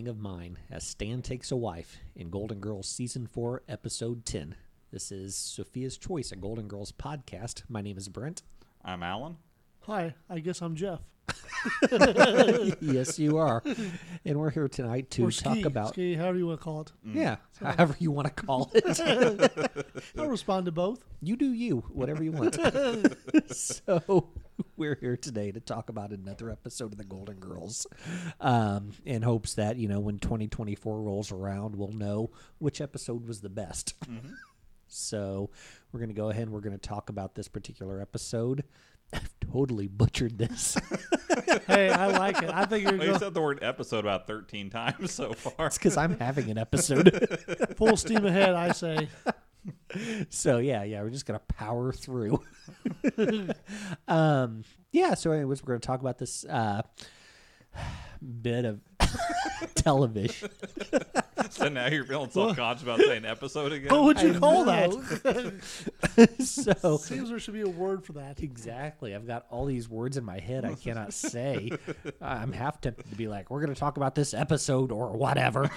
gang of mine as Stan takes a wife in Golden Girls Season 4, Episode 10. This is Sophia's Choice, a Golden Girls podcast. My name is Brent. I'm Alan. Hi, I guess I'm Jeff. yes, you are. And we're here tonight to or talk ski, about. ski, however you want to call it. Mm. Yeah, however you want to call it. I'll respond to both. You do you, whatever you want. so we're here today to talk about another episode of the Golden Girls, um, in hopes that you know when 2024 rolls around, we'll know which episode was the best. So we're going to go ahead and we're going to talk about this particular episode. I've totally butchered this. Hey, I like it. I think you're Well, you said the word episode about 13 times so far. it's because I'm having an episode. full steam ahead. I say. So yeah, yeah, we're just gonna power through. um, yeah. So, anyways, we're gonna talk about this uh, bit of television. so now you're feeling self conscious about saying episode again. What would you I call know. that? so Seems there should be a word for that. exactly, I've got all these words in my head I cannot say. I'm half tempted to be like, "We're gonna talk about this episode or whatever."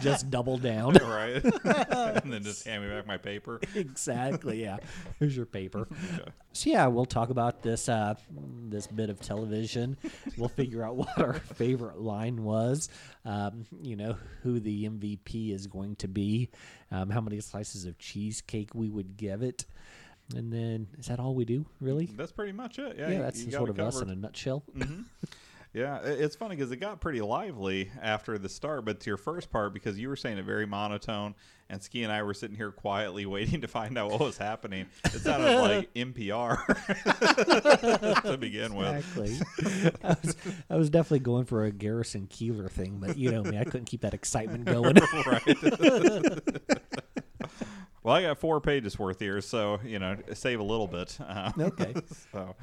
just double down. right? and then just hand me back my paper. exactly. Yeah. Here's your paper. So yeah, we'll talk about this uh, this bit of television. We'll figure out what our favorite line was. Um, you know who the MVP is going to be. Um, how many slices of cheesecake we would give it. And then is that all we do? Really? That's pretty much it. Yeah, Yeah, you- that's you sort of us in a nutshell. Yeah, it's funny because it got pretty lively after the start, but to your first part, because you were saying it very monotone, and Ski and I were sitting here quietly waiting to find out what was happening. It sounded like NPR to begin with. I was, I was definitely going for a Garrison Keillor thing, but you know me, I couldn't keep that excitement going. right. Well, I got four pages worth here, so you know, save a little bit. Uh, okay. so,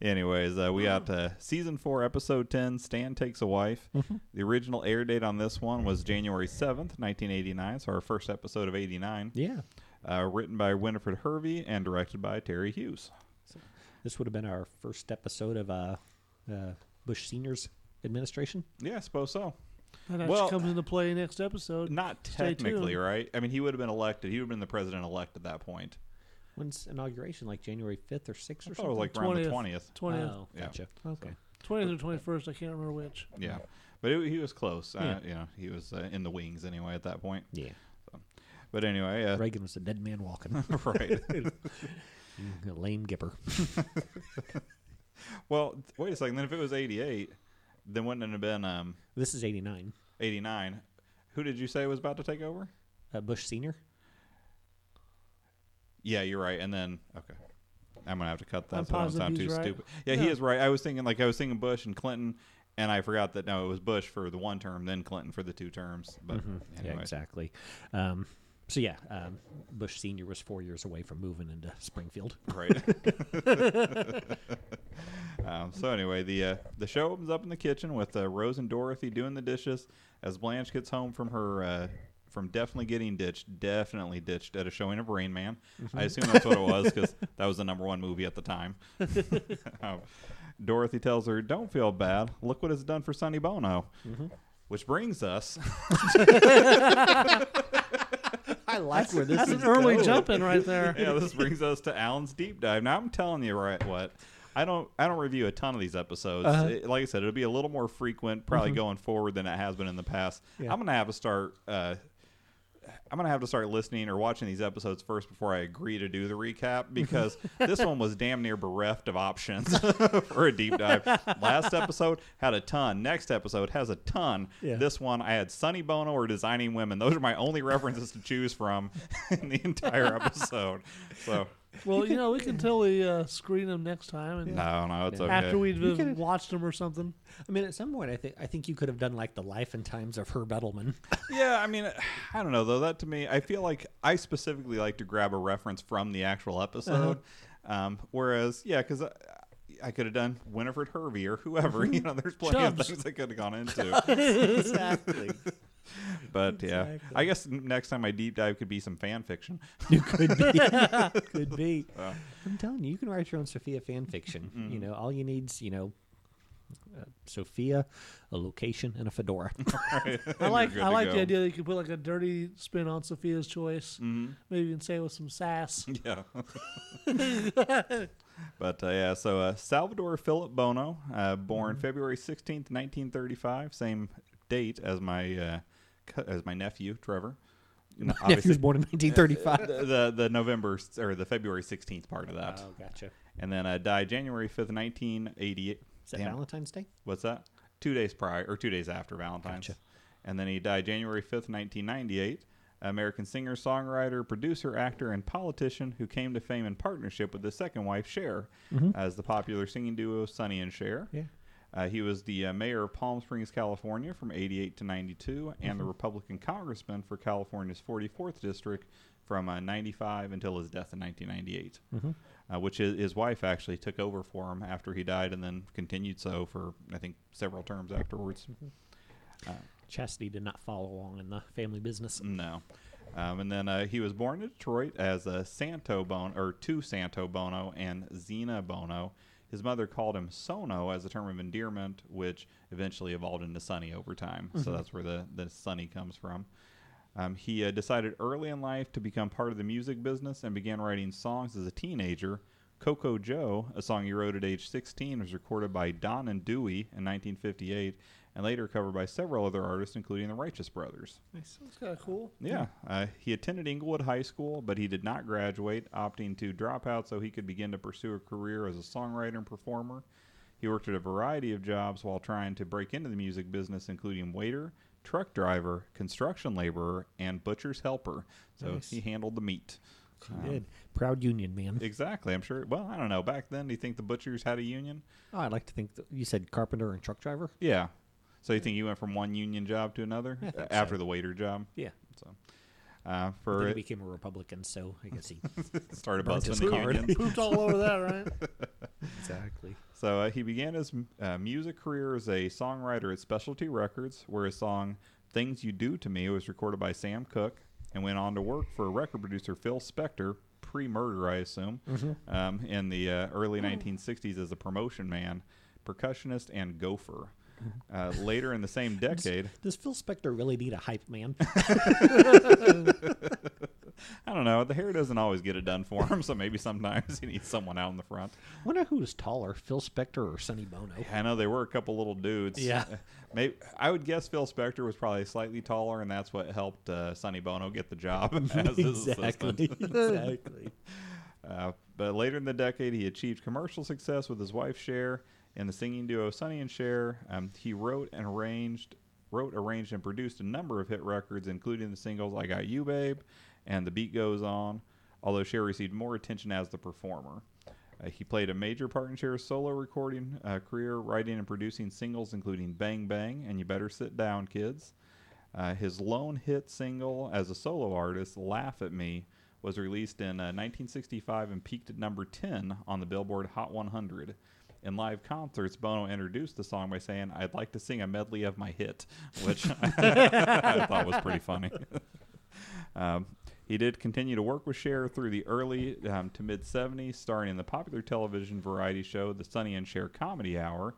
anyways, uh, we got uh, season four, episode ten. Stan takes a wife. The original air date on this one was January seventh, nineteen eighty nine. So our first episode of eighty nine. Yeah. Uh, written by Winifred Hervey and directed by Terry Hughes. This would have been our first episode of uh, uh, Bush Senior's administration. Yeah, I suppose so. That actually Well- comes into play next episode. Not Stay technically, tuned. right? I mean, he would have been elected. He would have been the president elect at that point. When's inauguration? Like January 5th or 6th or I something? it was like around the 20th. twentieth. 20th. Oh, Yeah. gotcha. Okay. 20th or 21st. I can't remember which. Yeah, but it, he was close. Yeah. Uh, you know, he was uh, in the wings anyway at that point. Yeah. But anyway, uh, Reagan was a dead man walking. right. a lame gipper. well, wait a second. Then if it was eighty-eight, then wouldn't it have been um, This is 89. eighty-nine? Who did you say was about to take over? Uh, Bush Senior? Yeah, you're right. And then okay, I'm gonna have to cut that I'm so I don't positive sound too he's right. stupid. Yeah, he No. is right. I was thinking like I was thinking Bush and Clinton, and I forgot that no, it was Bush for the one term, then Clinton for the two terms. But Yeah, exactly. Um, so, yeah, um, Bush Senior was four years away from moving into Springfield. right. um, so anyway, the uh, the show opens up in the kitchen with uh, Rose and Dorothy doing the dishes as Blanche gets home from her. Uh, from definitely getting ditched, definitely ditched at a showing of Rain Man. I assume that's what it was because that was the number one movie at the time. Um, Dorothy tells her, "Don't feel bad. Look what it's done for Sonny Bono." Which brings us I like where this That's is an early going. jump in right there. yeah, this brings us to Alan's deep dive. Now I'm telling you right what. I don't I don't review a ton of these episodes. Uh-huh. It- like I said, it'll be a little more frequent probably going forward than it has been in the past. Yeah. I'm gonna have to start uh, I'm gonna have to start listening or watching these episodes first before I agree to do the recap because this one was damn near bereft of options for a deep dive. Last episode had a ton. Next episode has a ton. Yeah. This one I had Sonny Bono or Designing Women. Those are my only references to choose from in the entire episode. So Well, you know, we can totally uh, screen them next time, and no, no, it's okay. after we've uh, can- watched them or something. I mean, at some point, I think I think you could have done like the life and times of Herb Edelman. Yeah, I mean, I don't know though. That to me, I feel like I specifically like to grab a reference from the actual episode. Um, whereas, yeah, because I, I could have done Winifred Hervey or whoever. You know, there's plenty of things I could have gone into. exactly. But yeah, I guess next time my deep dive could be some fan fiction. You could be. could be. Uh, I'm telling you, you can write your own Sophia fan fiction. Mm-hmm. You know, all you need's you know uh, Sophia, a location, and a fedora. I like I like the idea that you could put like a dirty spin on Sophia's choice. hmm Maybe even say it with some sass. Yeah. but uh, yeah, so uh, Salvador Philip Bono, uh, born Mm-hmm. February sixteenth, nineteen thirty-five, same date as my uh, cu- as my nephew Trevor. N- Nephew was born in 1935. the, the the November or the February sixteenth part of that, oh, gotcha. and then I died January fifth, nineteen eighty-eight. Is that Damn. Valentine's Day? What's that? Two days prior or two days after Valentine's. Gotcha. And then he died January 5th, 1998. American singer, songwriter, producer, actor, and politician who came to fame in partnership with his second wife, Cher, mm-hmm. as the popular singing duo Sonny and Cher. Yeah. Uh, he was the uh, mayor of Palm Springs, California from 88 to 92, and the Republican congressman for California's 44th district from uh, 95 until his death in 1998, uh, which his, his wife actually took over for him after he died and then continued so for, I think, several terms afterwards. Chastity did not follow along in the family business. No. Um, and then uh, he was born in Detroit as a Santo Bono, or to Santo Bono and Zena Bono. His mother called him Sono as a term of endearment, which eventually evolved into Sonny over time. So that's where the, the Sonny comes from. Um, he uh, decided early in life to become part of the music business and began writing songs as a teenager. Koko Joe, a song he wrote at age 16, was recorded by Don and Dewey in 1958 and later covered by several other artists, including the Righteous Brothers. That's kind of cool. Yeah, uh, he attended Inglewood High School, but he did not graduate, opting to drop out so he could begin to pursue a career as a songwriter and performer. He worked at a variety of jobs while trying to break into the music business, including waiter, truck driver, construction laborer, and butcher's helper. So Nice. he handled the meat. He Um, did. Proud union man. Exactly. I'm sure. Well, I don't know. Back then, do you think the butchers had a union? Oh, I'd like to think that you said carpenter and truck driver. Yeah. So you think you went from one union job to another after so. the waiter job? Yeah. So uh, for he became a Republican, so I guess he started busting the card. Pooped all over that, right? exactly. So uh, he began his uh, music career as a songwriter at Specialty Records, where his song "Things You Do to Me" was recorded by Sam Cooke, and went on to work for record producer Phil Spector, pre-murder, I assume, um, in the uh, early 1960s as a promotion man, percussionist, and gopher. Uh, later in the same decade, Does Phil Spector really need a hype man? I don't know. The hair doesn't always get it done for him, so maybe sometimes he needs someone out in the front. wonder who was taller, Phil Spector or Sonny Bono? I know they were a couple little dudes. Yeah. Uh, Maybe I would guess Phil Spector was probably slightly taller, and that's what helped uh, Sonny Bono get the job as his exactly. assistant. exactly. Uh, but later in the decade, he achieved commercial success with his wife Cher in the singing duo Sonny and Cher. Um, he wrote and arranged, wrote, arranged, and produced a number of hit records, including the singles "I Got You, Babe" and "The Beat Goes On." Although Cher received more attention as the performer. Uh, he played a major part in Cher's solo recording uh, career, writing and producing singles including Bang Bang and You Better Sit Down, Kids. Uh, his lone hit single as a solo artist, Laugh at Me, was released in uh, 1965 and peaked at number 10 on the Billboard Hot 100. In live concerts, Bono introduced the song by saying, I'd like to sing a medley of my hit, which I thought was pretty funny. Um, he did continue to work with Cher through the early um, to mid 70s, starring in the popular television variety show The Sonny and Cher Comedy Hour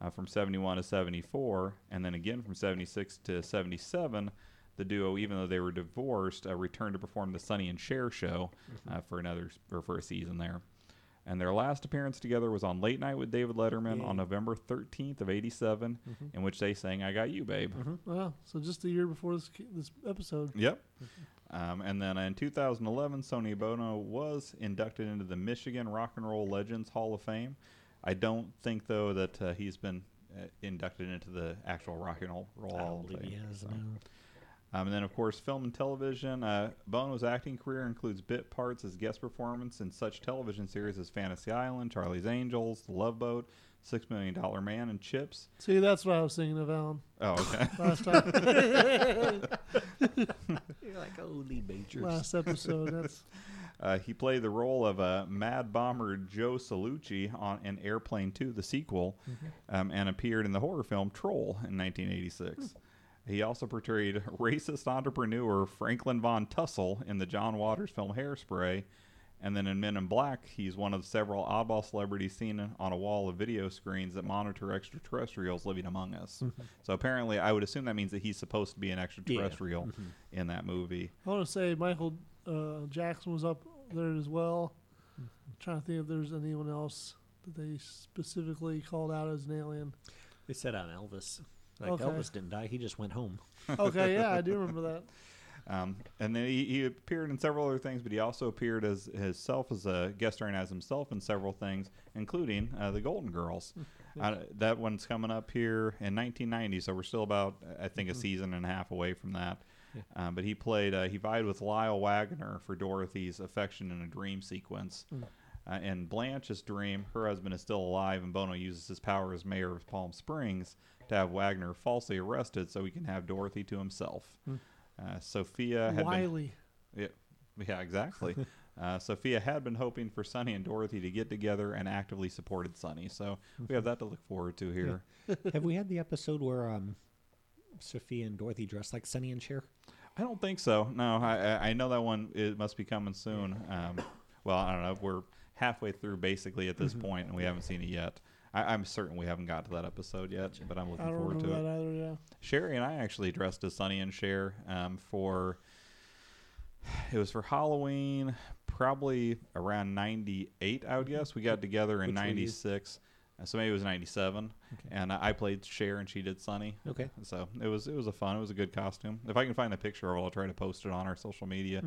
uh, from 71 to 74, and then again from 76 to 77. The duo, even though they were divorced, uh, returned to perform the Sonny and Cher show uh, for another or for a season there. And their last appearance together was on Late Night with David Letterman Yay. on November 13th of 87, in which they sang "I Got You, Babe." Wow. So just a year before this this episode. Yep. Um, and then in 2011, Sonny Bono was inducted into the Michigan Rock and Roll Legends Hall of Fame. I don't think though that uh, he's been uh, inducted into the actual Rock and Roll, Hall of Fame. he has. so. No. Um, and then, of course, film and television. Uh, Bono's acting career includes bit parts as guest performance in such television series as Fantasy Island, Charlie's Angels, The Love Boat, Six Million Dollar Man, and Chips. See, that's what I was thinking of Alan Oh, okay. last time, You're like holy majors. last episode. That's Uh, he played the role of uh, Mad Bomber Joe Salucci on in Airplane 2, the sequel, um, and appeared in the horror film Troll in 1986. He also portrayed racist entrepreneur Franklin Von Tussle in the John Waters film Hairspray, And then in Men in Black, he's one of several oddball celebrities seen on a wall of video screens that monitor extraterrestrials living among us. Mm-hmm. So apparently, I would assume that means that he's supposed to be an extraterrestrial Mm-hmm. in that movie. I want to say Michael uh, Jackson was up there as well. trying to think if there's anyone else that they specifically called out as an alien. They said on Elvis. Like Okay. Elvis didn't die; he just went home. Okay, yeah, I do remember that. Um, and then he, he appeared in several other things, but he also appeared as himself as a guest starring as himself in several things, including uh, the Golden Girls. Uh, that one's coming up here in 1990, so we're still about I think a season and a half away from that. Um, but he played uh, he vied with Lyle Wagner for Dorothy's affection in a dream sequence. Uh, in Blanche's dream, her husband is still alive, and Bono uses his power as mayor of Palm Springs to have Wagner falsely arrested so he can have Dorothy to himself. Uh, Sophia had been, yeah, yeah, exactly. uh, Sophia had been hoping for Sonny and Dorothy to get together and actively supported Sonny. So we have that to look forward to here. Have we had the episode where um, Sophia and Dorothy dressed like Sonny and Cher? I don't think so. No, I, I- I know that one it must be coming soon. Um, well, I don't know. We're halfway through basically at this point, and we haven't seen it yet. I, I'm certain we haven't got to that episode yet, but I'm I looking don't forward to that it. either. Yeah. Sherry and I actually dressed as Sonny and Cher um, for. It was for Halloween, probably around '98. I would guess we got together in Which '96, uh, so maybe it was '97, and I I played Cher and she did Sonny. Okay. So it was it was a fun. It was a good costume. If I can find a picture of it, I'll try to post it on our social media.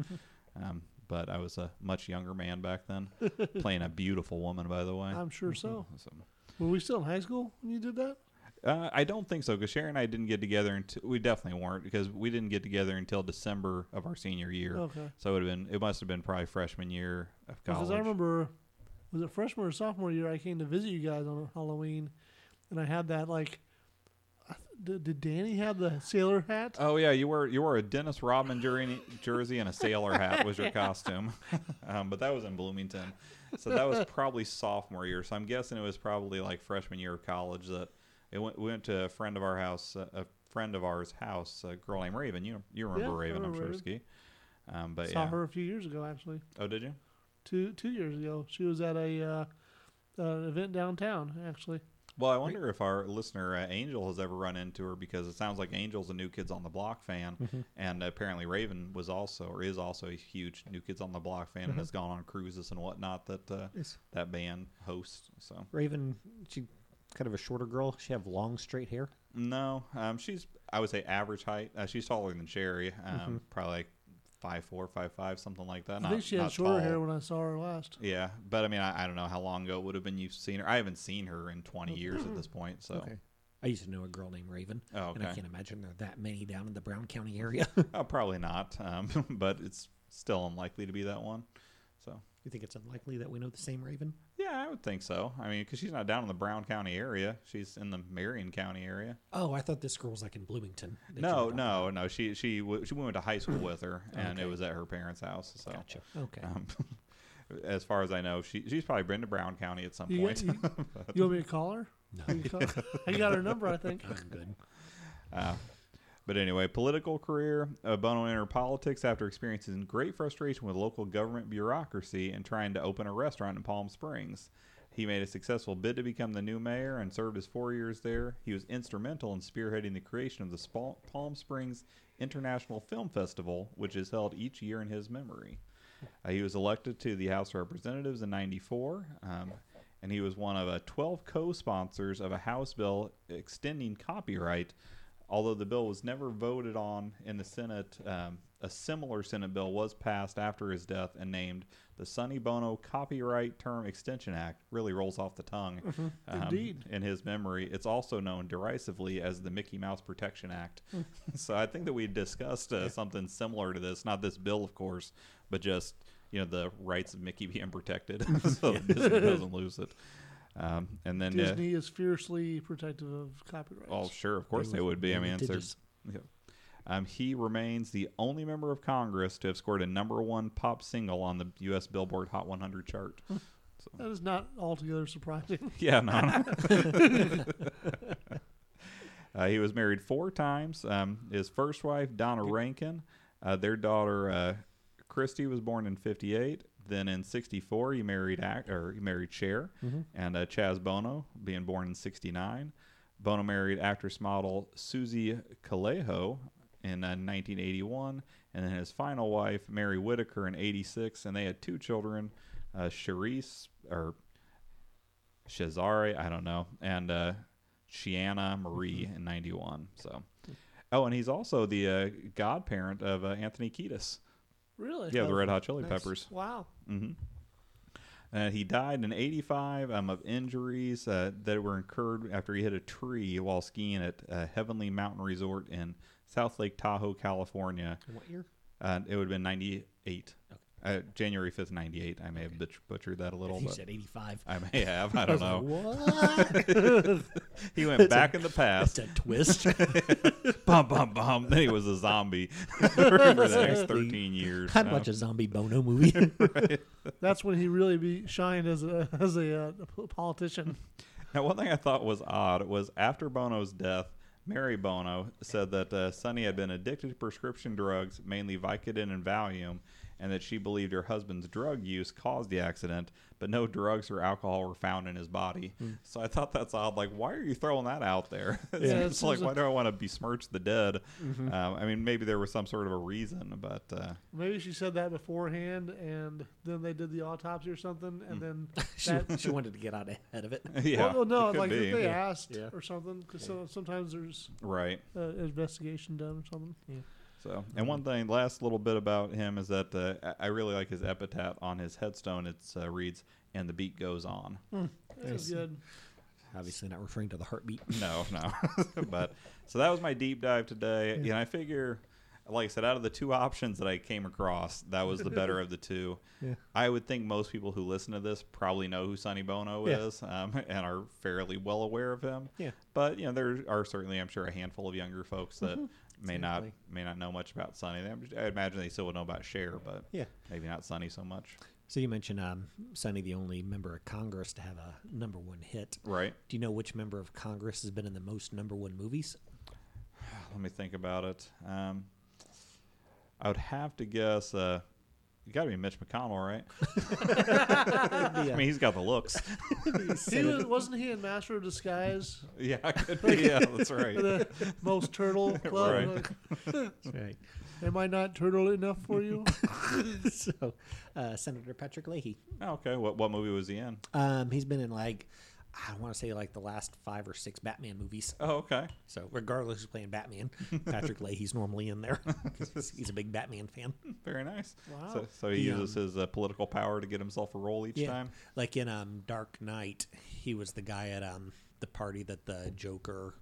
um, but I was a much younger man back then, playing a beautiful woman, by the way. I'm sure so. So, Were we still in high school when you did that? uh, I don't think so because Sharon and I didn't get together until we definitely weren't because we didn't get together until December of our senior year. Okay. So it would have been it must have been probably freshman year of college. Because I remember, was it freshman or sophomore year? I came to visit you guys on Halloween, and I had that like. Did, did Danny have the sailor hat? Oh yeah, you wore you wore a Dennis Rodman jersey, jersey and a sailor hat was your costume, um, but that was in Bloomington, so that was probably sophomore year. So I'm guessing it was probably like freshman year of college that it went. We went to a friend of our house, a friend of ours' house, a girl named Raven. You you remember Yeah, Raven? I'm sure. Ski. Um, but Saw yeah. her a few years ago, actually. Oh, did you? Two two years ago, she was at a uh, uh, event downtown. Actually, Well, I wonder if our listener uh, Angel has ever run into her because it sounds like Angel's a New Kids on the Block fan, and apparently Raven was also or is also a huge New Kids on the Block fan and has gone on cruises and whatnot that uh, Is that band hosts. So Raven, she kind of a shorter girl. She have long straight hair. no, um, she's I would say average height. Uh, she's taller than Sherry, um, probably like five four, five five, something like that. I Not, think she had not shorter tall. hair when I saw her last. Yeah, but I mean, I, I don't know how long ago it would have been you've seen her. I haven't seen her in 20 years at this point. So, Okay. I used to know a girl named Raven, oh, and I can't imagine there are that many down in the Brown County area. Oh, probably not, um, but it's still unlikely to be that one. So, you think it's unlikely that we know the same Raven? yeah, I would think so. I mean, because she's not down in the Brown County area; she's in the Marion County area. Oh, I thought this girl was like in Bloomington. No, no, no. She she w- she went to high school with her, and it was at her parents' house. So. Gotcha. Okay. um, as far as I know, she she's probably been to Brown County at some You, point. you, you want me to call her? no, You call- I got her number, I think. I'm good. Uh, but anyway, political career. Uh, Bono entered politics after experiencing great frustration with local government bureaucracy and trying to open a restaurant in Palm Springs. He made a successful bid to become the new mayor and served his four years there. He was instrumental in spearheading the creation of the Palm Springs International Film Festival, which is held each year in his memory. Uh, he was elected to the House of Representatives in '94, um, and he was one of uh, 12 co-sponsors of a House bill extending copyright. Although the bill was never voted on in the Senate, um, a similar Senate bill was passed after his death and named the Sonny Bono Copyright Term Extension Act. Really rolls off the tongue. Um, Indeed. In his memory, it's also known derisively as the Mickey Mouse Protection Act. so I think that we discussed uh, something similar to this. Not this bill, of course, but just you know the rights of Mickey being protected, so that Disney doesn't lose it. Um, and then uh, Disney is fiercely protective of copyrights. Oh, sure, of course They they would be. I they were mean, it's their- litigious. yeah. Um, he remains the only member of Congress to have scored a number one pop single on the U.S. Billboard Hot 100 chart. so, That is not altogether surprising. yeah, no. no. uh, he was married four times. Um, his first wife, Donna Rankin, uh, their daughter, uh, Christy, was born in 58. Then in '64, he married act or he married Cher, and uh, Chaz Bono, being born in '69. Bono married actress model Susie Calejo in uh, 1981, and then his final wife, Mary Whitaker, in '86, and they had two children, uh, Charisse or Shazari, I don't know, and uh, Shiana Marie in '91. So, oh, and he's also the uh, godparent of uh, Anthony Kiedis. Really? Yeah, the Red Hot Chili nice. Peppers. Wow. hmm Uh, he died in '85 um, of injuries uh, that were incurred after he hit a tree while skiing at uh, Heavenly Mountain Resort in South Lake Tahoe, California. What year? Uh, it would have been '98, uh, January 5th, '98. I may have butch- butchered that a little, He but said 85. I may have. I don't know. What? He went back in the past. That's a twist. bum bum bum. Then he was a zombie for the next 13 years. I'd Uh, watch a zombie Bono movie. That's when he really be shined as a as a, uh, a politician. Now, one thing I thought was odd was after Bono's death, Mary Bono said that uh, Sonny had been addicted to prescription drugs, mainly Vicodin and Valium, and that she believed her husband's drug use caused the accident, but no drugs or alcohol were found in his body. So I thought that's odd. Like, why are you throwing that out there? it's Yeah, it it's like, why do I want to besmirch the dead? Um, I mean, maybe there was some sort of a reason, but uh, Maybe she said that beforehand, and then they did the autopsy or something, and then she, that. she wanted to get out ahead of it. yeah. well, no, it like be. if they asked Yeah. or something, because so, sometimes there's Right. uh, investigation done or something. So, and one thing, last little bit about him is that uh, I I really like his epitaph on his headstone. It uh, reads, "And the beat goes on." That's good. Obviously, not referring to the heartbeat. No, no, but so that was my deep dive today. Yeah, I figure, like I said, out of the two options that I came across, that was the better of the two. Yeah. I would think most people who listen to this probably know who Sonny Bono Yeah. is um, and are fairly well aware of him. Yeah. But you know, there are certainly, I'm sure, a handful of younger folks that may not may not know much about Sonny. I imagine they still would know about Cher, but Yeah. maybe not Sonny so much. So you mentioned um, Sonny, the only member of Congress to have a number one hit. Right. Do you know which member of Congress has been in the most number one movies? Let me think about it. Um, I would have to guess. Uh, you got to be Mitch McConnell, right? I mean, he's got the looks. He was, wasn't he in Master of Disguise? yeah, could be. Yeah, that's right. the most turtle club. Right. Right. Am I not turtle enough for you? so, uh, Senator Patrick Leahy. Oh, okay. What what movie was he in? Um, he's been in like, I want to say like the last five or six Batman movies. Oh, okay. So regardless of playing Batman, Patrick Leahy's normally in there 'cause he's, he's a big Batman fan. Very nice. Wow. So, so he He, uses his uh, political power to get himself a role each Yeah, time. like in um, Dark Knight, he was the guy at um, the party that the Joker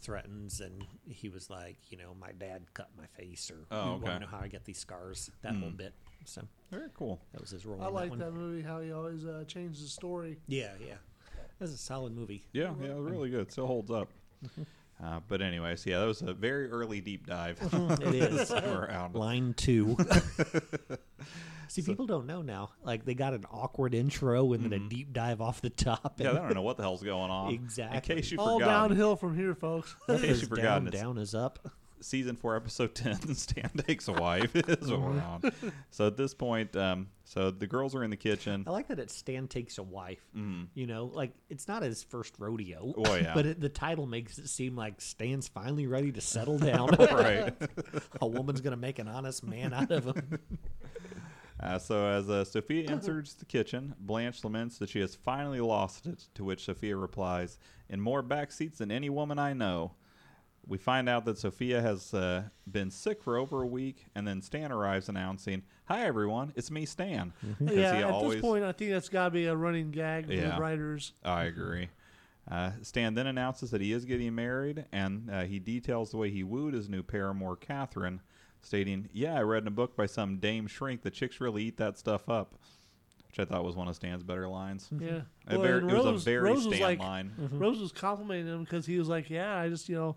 threatens, and he was like, you know, my dad cut my face, or Oh, you want okay. to know how I get these scars? That whole bit. So Very cool. that was his role. I in like that, that, movie. How he always uh, changed the story. Yeah, yeah, that's a solid movie. Yeah, yeah, really good. Still holds up. Uh, but anyways, yeah, that was a very early deep dive. It is. around. Line two. See, people don't know now. Like they got an awkward intro and then a deep dive off the top. Yeah, and they don't know what the hell's going on. Exactly. In case you All forgot, downhill from here, folks. in case goes you forgot, it's down is up. Season four, episode ten. Stan takes a wife. is what we're on. So at this point, um, so the girls are in the kitchen. I like that it Stan takes a wife. You know, like it's not his first rodeo. Oh, yeah. but it, the title makes it seem like Stan's finally ready to settle down. right. a woman's gonna make an honest man out of him. Uh, so as uh, Sophia enters the kitchen, Blanche laments that she has finally lost it. To which Sophia replies, "In more back seats than any woman I know." We find out that Sophia has uh, been sick for over a week, and then Stan arrives announcing, "Hi everyone, it's me, Stan." 'Cause yeah, he at always- this point, I think that's got to be a running gag with Yeah. the writers. I agree. Uh, Stan then announces that he is getting married, and uh, he details the way he wooed his new paramour, Catherine, stating, "Yeah, I read in a book by some Dame Shrink that chicks really eat that stuff up," which I thought was one of Stan's better lines. Yeah. A Well, very- and it was a very Rose was Stan like, line. Rose was complimenting him because he was like, "Yeah, I just you know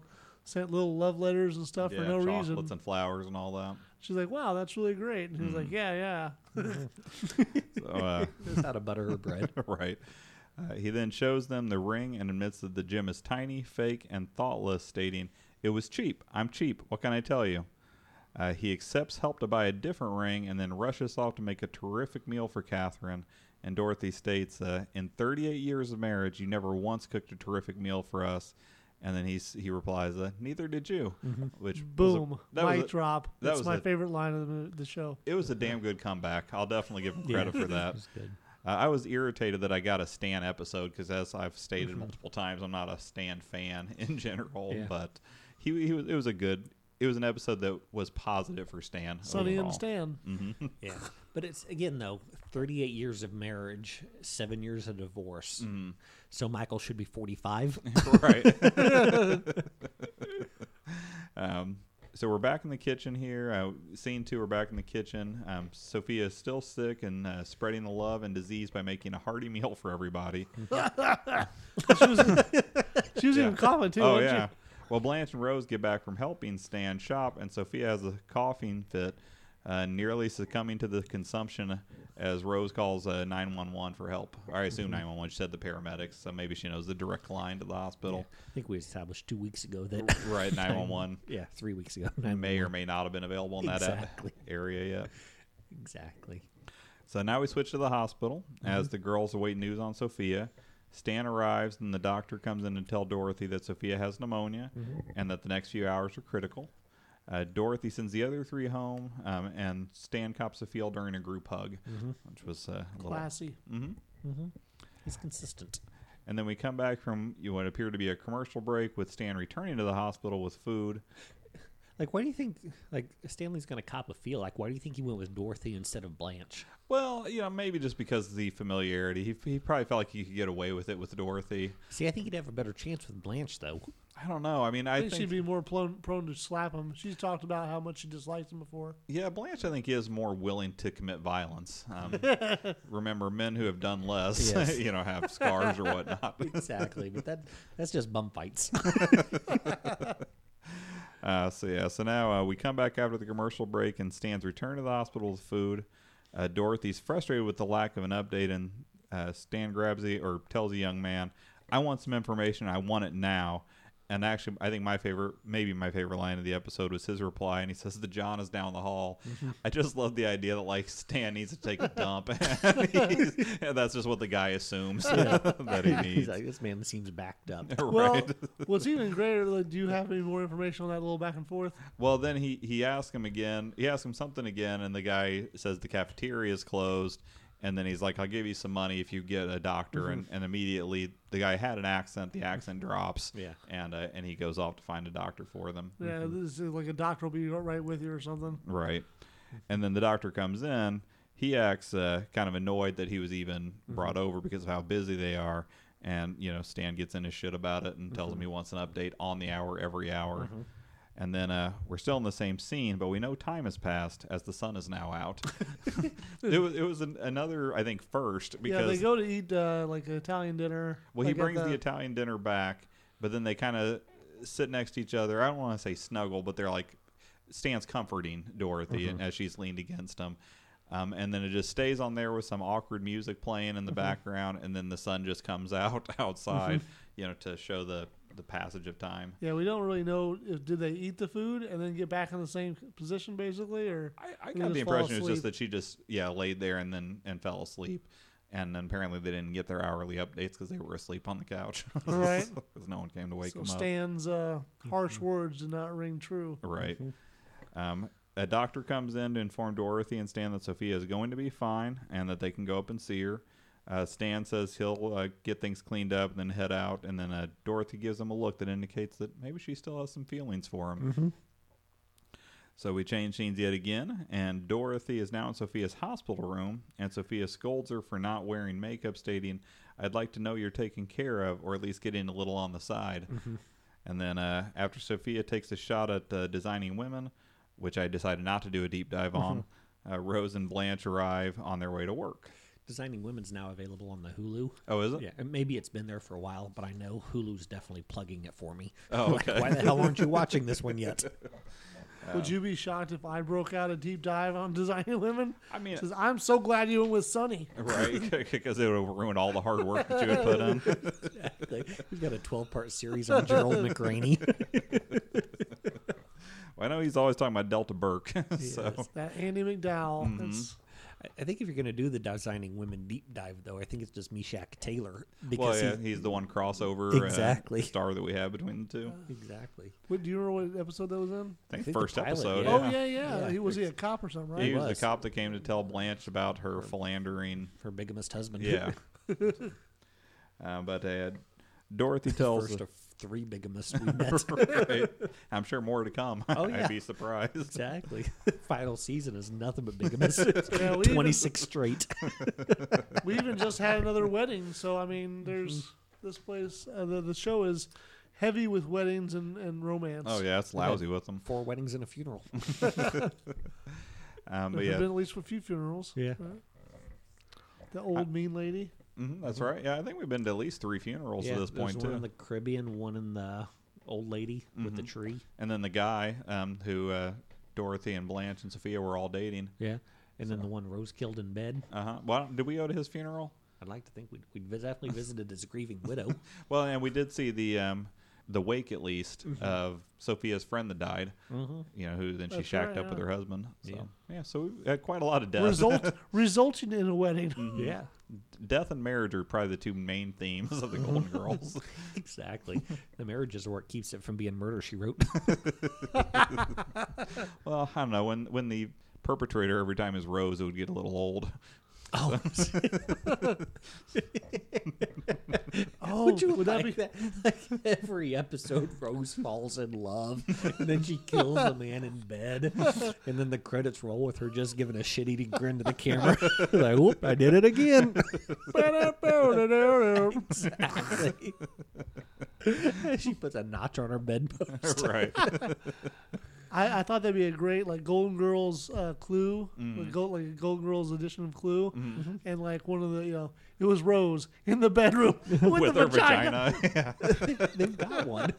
sent little love letters and stuff Yeah, for no reason. chocolates reason." and flowers and all that. She's like, "Wow, that's really great." And he was Mm. like, "Yeah, yeah." So, uh, Knows how to butter her bread. right. Uh, he then shows them the ring and admits that the gem is tiny, fake, and thoughtless, stating, It was cheap. I'm cheap. What can I tell you? Uh, he accepts help to buy a different ring and then rushes off to make a terrific meal for Catherine. And Dorothy states, uh, "In 38 years of marriage, you never once cooked a terrific meal for us." And then he's, he replies, uh, "Neither did you." Which was a- Boom. that was Mic a- drop. that That's was my a- favorite line of the, the show. It was a damn good comeback. I'll definitely give him Yeah. credit for that. Uh, I was irritated that I got a Stan episode because, as I've stated Mm-hmm. multiple times, I'm not a Stan fan in general. Yeah. But he, he was it was a good it was an episode that was positive for Stan. Sonny and overall. Stan. hmm Yeah, but it's again though, 38 years of marriage, seven years of divorce. Mm-hmm. So Michael should be 45. right. um, so we're back in the kitchen here. Uh, scene two, we're back in the kitchen. Um, Sophia is still sick and uh, spreading the love and disease by making a hearty meal for everybody. She was, she was even coughing too. oh wasn't yeah. Well, Blanche and Rose get back from helping Stan shop, and Sophia has a coughing fit, uh, nearly succumbing to the consumption as Rose calls uh, 911 for help. I Mm-hmm. assume 911. She said the paramedics, so maybe she knows the direct line to the hospital. I think we established two weeks ago that. Right, 911 yeah, three weeks ago. may or may not have been available in that Exactly. area yet. Exactly. So now we switch to the hospital as the girls await news on Sophia. Stan arrives and the doctor comes in to tell Dorothy that Sophia has pneumonia and that the next few hours are critical. Uh, Dorothy sends the other three home, um, and Stan cops a field during a group hug, which was uh, a little. Classy. hmm He's consistent. And then we come back from you know, what appeared to be a commercial break with Stan returning to the hospital with food. Like, why do you think like Stanley's going to cop a feel? Like, why do you think he went with Dorothy instead of Blanche? Well, you know, maybe just because of the familiarity. He, he probably felt like he could get away with it with Dorothy. See, I think he'd have a better chance with Blanche, though. I don't know. I mean, I, I think think she'd be more prone, prone to slap him. She's talked about how much she dislikes him before. Yeah, Blanche, I think, is more willing to commit violence. Um, remember, men who have done less, Yes. you know, have scars or whatnot. exactly, but that that's just bum fights. Uh, so yeah, so now uh, we come back after the commercial break, and Stan's return to the hospital with food. Uh, Dorothy's frustrated with the lack of an update, and uh, Stan grabs the or tells the young man, "I want some information. I want it now." And actually, I think my favorite, maybe my favorite line of the episode was his reply, and he says, "The John is down the hall." Mm-hmm. I just love the idea that like Stan needs to take a dump, and, and that's just what the guy assumes that he needs. He's like, this man seems backed up. Well, what's even greater, like, do you have any more information on that little back and forth? Well, then he he asks him again. He asks him something again, and the guy says the cafeteria is closed. And then he's like, "I'll give you some money if you get a doctor." And, mm-hmm. and immediately the guy had an accent. The accent drops. Yeah. And uh, and he goes off to find a doctor for them. Yeah, mm-hmm. this is like a doctor will be right with you or something. Right. And then the doctor comes in. He acts uh, kind of annoyed that he was even mm-hmm. brought over because of how busy they are. And you know, Stan gets in his shit about it and tells him he wants an update on the hour every hour. And then uh, we're still in the same scene, but we know time has passed as the sun is now out. it was it was an, another I think first because yeah, they go to eat uh, like an Italian dinner. well he like at brings the, Italian dinner back, but then they kind of sit next to each other. I don't want to say snuggle, but they're like Stan's comforting Dorothy as she's leaned against him. Um, and then it just stays on there with some awkward music playing in the background, and then the sun just comes out outside, you know, to show the the passage of time. Yeah, we don't really know if did they eat the food and then get back in the same position basically, or I, I got the impression it was just that she just yeah laid there and then and fell asleep, and then apparently they didn't get their hourly updates because they were asleep on the couch. Right. Because no one came to wake so them up. Stan's uh, harsh words did not ring true. Right. Um, a doctor comes in to inform Dorothy and Stan that Sophia is going to be fine and that they can go up and see her. Uh, Stan says he'll uh, get things cleaned up and then head out, and then uh, Dorothy gives him a look that indicates that maybe she still has some feelings for him. So we change scenes yet again, and Dorothy is now in Sophia's hospital room, and Sophia scolds her for not wearing makeup, stating, "I'd like to know you're taken care of, or at least getting a little on the side." And then uh, after Sophia takes a shot at uh, designing women, which I decided not to do a deep dive on, uh, Rose and Blanche arrive on their way to work. Designing Women's now available on the Hulu. Oh, is it? Yeah, and maybe it's been there for a while, but I know Hulu's definitely plugging it for me. Oh, Like, okay. why the hell aren't you watching this one yet? Would you be shocked if I broke out a deep dive on designing women? I mean, Says, I'm so glad you went with Sonny. right? Because it would have ruined all the hard work that you had put in. We've got a 12 part series on Gerald McRaney. Well, I know he's always talking about Delta Burke. so Yes. That Andie MacDowell. Mm-hmm. That's, I- I think if you're going to do the designing women deep dive, though, I think it's just Meshach Taylor well, because yeah, he- he's the one crossover Exactly. uh, star that we have between the two. exactly. what, do you remember what episode that was in? I think, think the first pilot, episode. yeah. Oh yeah, yeah. Yeah. He was he a cop or something, right? He was, was. the cop that came to tell Blanche about her philandering. Her bigamist husband. Yeah. uh, but uh, Dorothy tells First the- of three bigamists we met. right. I'm sure more to come. Oh, yeah. I'd be surprised. exactly. Final season is nothing but bigamists. Yeah, we even- 26 straight. we even just had another wedding, so I mean, there's this place. Uh, the the show is heavy with weddings and, and romance. Oh yeah, it's lousy with them. Four weddings and a funeral. Um, but There's yeah, been at least a few funerals. Yeah. right? The old mean lady. Mhm, that's right. Yeah, I think we've been to at least three funerals yeah, at this point one too. in the Caribbean, one in the old lady with the tree. and then the guy um, who uh, Dorothy and Blanche and Sophia were all dating. Yeah. And then the one Rose killed in bed. Uh huh. Well, did we go to his funeral? I'd like to think we'd, we'd definitely visited his grieving widow. Well, and we did see the um, the wake at least Mm-hmm. of Sophia's friend that died. You know, who then she That's shacked right, up with her husband. So Yeah. yeah, so we had quite a lot of death. Result resulting in a wedding. Mm-hmm. yeah. death and marriage are probably the two main themes of the Golden Girls. Exactly. the marriages are what keeps it from being murder, she wrote. well, I don't know when when the perpetrator every time is Rose, it would get a little old. Oh. Oh, Would you would that like be? that? Like every episode, Rose falls in love, and then she kills a man in bed, and then the credits roll with her just giving a shit-eating grin to the camera, like, "Whoop, I did it again." exactly. she puts a notch on her bedpost. right. I, I thought that'd be a great like Golden Girls uh, Clue, Mm. like, Gold, like a Golden Girls edition of Clue, Mm-hmm. and like one of the you know it was Rose in the bedroom with, With the her vagina. vagina. Yeah. They've got one.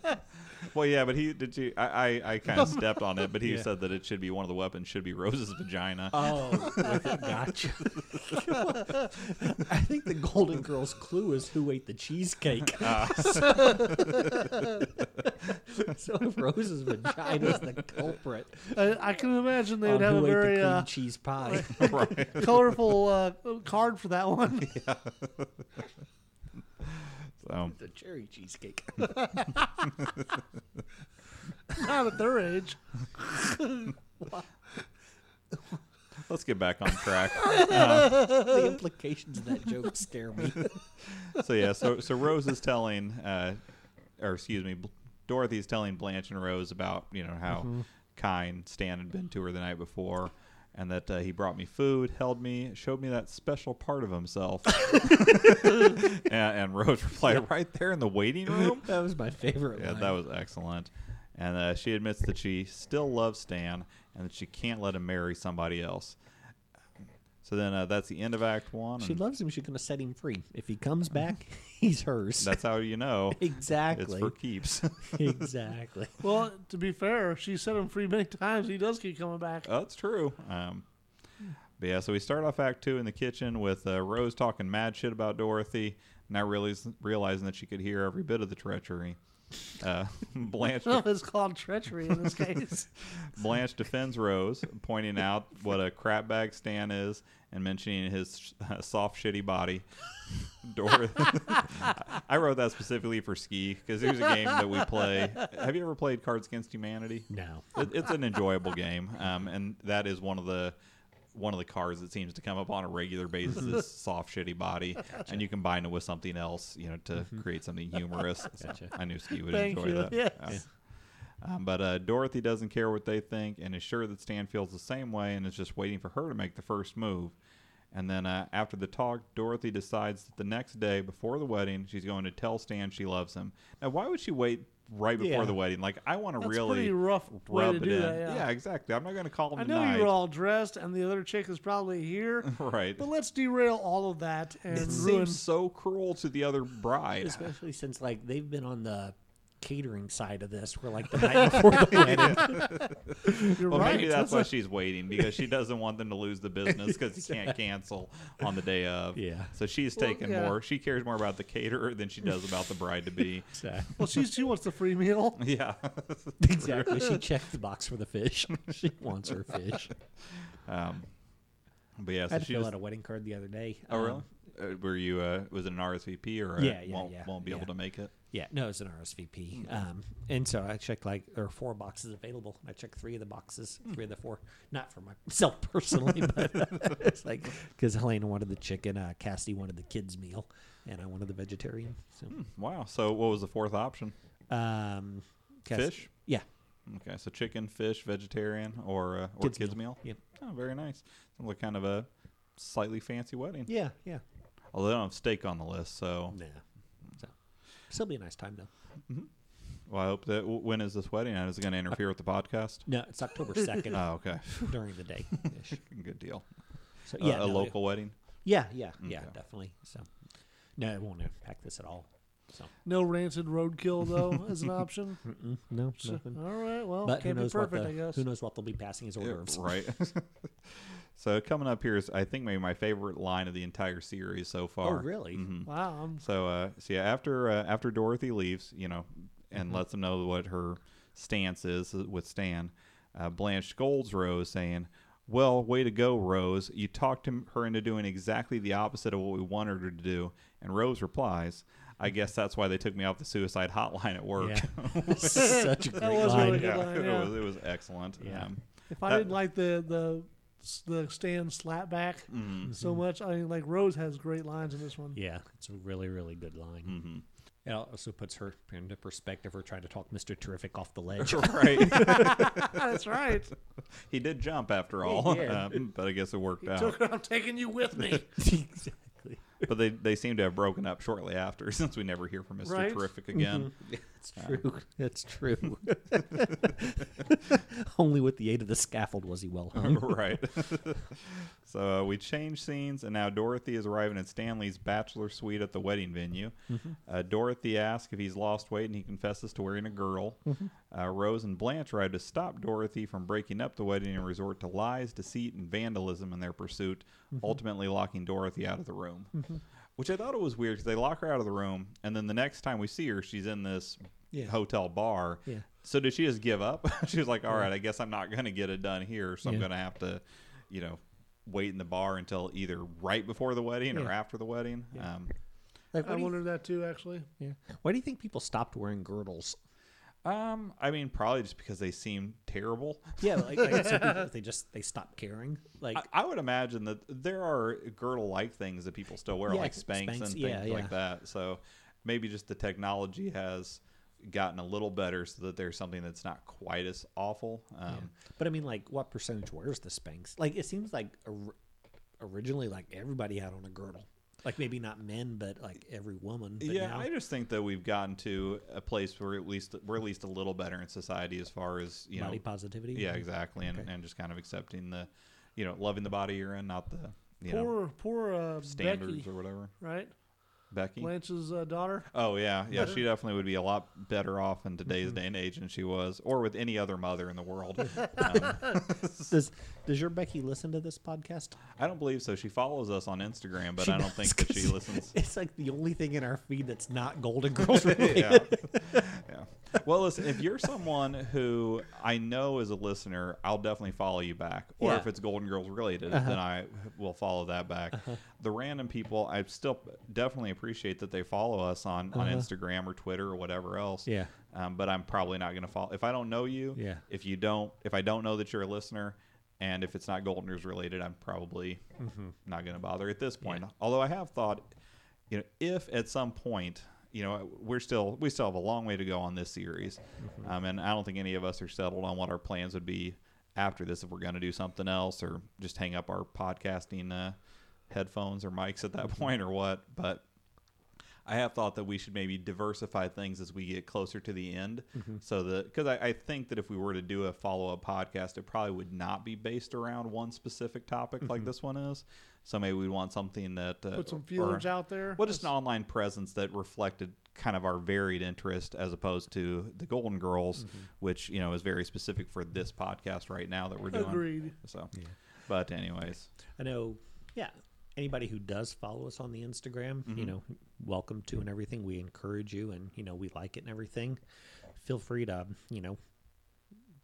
Well, yeah, but he did. You, I I, I kind of stepped on it, but he Yeah. said that it should be one of the weapons should be Rose's vagina. Oh, with it, gotcha. I think the Golden Girls clue is who ate the cheesecake. so if Rose's vagina is the culprit, I, I can imagine they would have a who ate the very cream uh, cheese pie? colorful uh, card for that one. So the cherry cheesecake. Not at their age. let's get back on track. the uh, implications of that joke scare me. so yeah, so so Rose is telling, uh, or excuse me, Bl- Dorothy's telling Blanche and Rose about you know how mm-hmm. kind Stan had been to her the night before, and that uh, he brought me food, held me, showed me that special part of himself. and, and Rose replied, "Right there in the waiting room." that was my favorite Yeah, line. that was excellent. And uh, she admits that she still loves Stan and that she can't let him marry somebody else. So then uh, that's the end of Act One. she and loves him. She's going to set him free. If he comes back, he's hers. that's how you know exactly. it's exactly. for keeps. exactly. Well, to be fair, she set him free many times. He does keep coming back. Oh, That's true. Um, but yeah, so we start off Act Two in the kitchen with uh, Rose talking mad shit about Dorothy, not really realizing that she could hear every bit of the treachery. Uh, Blanche No, it's called treachery in this case. Blanche defends Rose, pointing out what a crap bag Stan is and mentioning his uh, soft, shitty body. Dorothy. I wrote that specifically for Ski because there's a game that we play. Have you ever played Cards Against Humanity? No. It, it's an enjoyable game, um, and that is one of the one of the cars that seems to come up on a regular basis. Is soft, shitty body, and you combine it with something else, you know, to create something humorous. So Gotcha. I knew Ski would Thank enjoy you. that. Yes. Um, but uh, Dorothy doesn't care what they think and is sure that Stan feels the same way and is just waiting for her to make the first move. And then uh, after the talk, Dorothy decides that the next day before the wedding, she's going to tell Stan she loves him. Now, why would she wait right before Yeah. the wedding? Like, I want to really rough rub it in. that. Yeah. exactly. I'm not going to call them. I know tonight. you were all dressed, and the other chick is probably here. right. But let's derail all of that and It ruin. seems so cruel to the other bride. Especially since like they've been on the catering side of this. We're like the night before the wedding. You're Well, right. maybe that's That's why a- she's waiting because she doesn't want them to lose the business because you can't cancel on the day of. Yeah. So she's Well, taking yeah. more. She cares more about the caterer than she does about the bride to be. Exactly. well, she she wants the free meal. Yeah. exactly. She checked the box for the fish. she wants her fish. um, but yeah, I so had to she fill just. out a wedding card the other day. Oh Um, really? Uh, were you? Uh, was it an RSVP or? Uh, Yeah, yeah, won't, yeah, Won't be yeah. able to make it. Yeah, no, it's an RSVP. Um, and so I checked like there are four boxes available. I checked three of the boxes, three of the four, not for myself personally, but it's like because Helena wanted the chicken, uh, Cassidy wanted the kids meal, and I wanted the vegetarian. So, Wow. So what was the fourth option? um, Cass- Fish. Yeah, Okay, so chicken, fish, vegetarian, or uh, or Kids kids, meal. meal. Yep. Oh, very nice. Sounds like kind of a slightly fancy wedding. yeah, yeah. Although they don't have steak on the list, so Nah. So still be a nice time though. well, I hope that. w- When is this wedding? And is it going to interfere with the podcast? No, it's October second Oh, okay. during the day. Good deal. So Uh, yeah, a no, it- local wedding. Yeah, yeah, yeah, Okay. definitely. So no, it won't impact this at all. So No rancid roadkill though as an option. mm-mm, no, nothing. all right. Well, But can't be perfect, the I guess. who knows what they'll be passing as hors Yeah, right. So coming up here is, I think, maybe my favorite line of the entire series so far. Oh, far. really? Mhm. Wow. I'm, So, uh, so yeah, after uh, after Dorothy leaves, you know, and Mm-hmm. lets them know what her stance is with Stan, uh, Blanche scolds Rose, saying, "Well, way to go, Rose! You talked him, her into doing exactly the opposite of what we wanted her to do." And Rose replies, "I guess that's why they took me off the suicide hotline at work." Yeah. Such a That great was line. really good. yeah, line, it was it was excellent. Yeah. Um, if I that- didn't like the the the stand slap back mhm, so much, I mean, like Rose has great lines in this one. Yeah, it's a really, really good line. mhm. It also puts her into perspective. Her trying to talk Mister Terrific off the ledge. right. That's right. he did jump after all, did. um, but I guess it worked out. Took. I'm taking you with me. exactly. but they they seem to have broken up shortly after, since we never hear from Mister Right. Terrific again. It's true. It's true. Only with the aid of the scaffold was he well hung. right. so uh, we change scenes, and now Dorothy is arriving at Stanley's bachelor suite at the wedding venue. Uh, Dorothy asks if he's lost weight, and he confesses to wearing a girdle. Uh, Rose and Blanche arrive to stop Dorothy from breaking up the wedding and resort to lies, deceit, and vandalism in their pursuit, ultimately locking Dorothy out of the room. Which I thought it was weird because they lock her out of the room, and then the next time we see her, she's in this Yeah. hotel bar. Yeah. So did she just give up? she was like, "All right, I guess I'm not going to get it done here, so I'm going to have to, you know, wait in the bar until either right before the wedding or after the wedding." Um, Like, I what do you- wondered that too, actually. yeah. Why do you think people stopped wearing girdles? Um, I mean, probably just because they seem terrible. Yeah, like, guess some people, they just they stop caring. Like, I, I would imagine that there are girdle-like things that people still wear, Yeah, like Spanx, Spanx, and things yeah, yeah. like that. So maybe just the technology has gotten a little better, so that there's something that's not quite as awful. Um, but I mean, like, what percentage wears the Spanx? Like, it seems like or- originally, like everybody had on a girdle. Like maybe not men, but like every woman. But yeah, now, I just think that we've gotten to a place where at least we're at least a little better in society as far as you body know. positivity. Yeah, exactly, and, Okay. and just kind of accepting the, you know, loving the body you're in, not the you know Poor, poor uh, standards Becky, or whatever. right? Becky. Blanche's uh, daughter. Oh yeah, yeah. She definitely would be a lot better off in today's Mm-hmm. day and age than she was, or with any other mother in the world. um, Does Does your Becky listen to this podcast? I don't believe so. She follows us on Instagram, but She I don't does, think that she 'cause listens. It's like the only thing in our feed that's not Golden Girls related. yeah. yeah. Well, listen, if you're someone who I know is a listener, I'll definitely follow you back. Or Yeah. Uh-huh. if it's Golden Girls related, then I will follow that back. The random people, I still definitely appreciate that they follow us on, on Uh-huh. Instagram or Twitter or whatever else. Yeah. Um, but I'm probably not going to follow. If I don't know you, Yeah. if you don't, if I don't know that you're a listener, and if it's not Golden Girls related, I'm probably not going to bother at this point. Although I have thought, you know, if at some point, you know, we're still we still have a long way to go on this series, um, and I don't think any of us are settled on what our plans would be after this if we're going to do something else or just hang up our podcasting uh, headphones or mics at that point or what. But I have thought that we should maybe diversify things as we get closer to the end, Mm-hmm. so that because I, I think that if we were to do a follow up podcast, it probably would not be based around one specific topic like this one is. So maybe we'd want something that uh, Mm-hmm. Put some or- feelers out there. Well, just an online presence that reflected kind of our varied interest as opposed to the Golden Girls, which you know is very specific for this podcast right now that we're doing. Agreed. So, but anyways, I know, yeah. Anybody who does follow us on the Instagram, Mm-hmm. you know, welcome to and everything. We encourage you, and you know, we like it and everything. Feel free to, you know,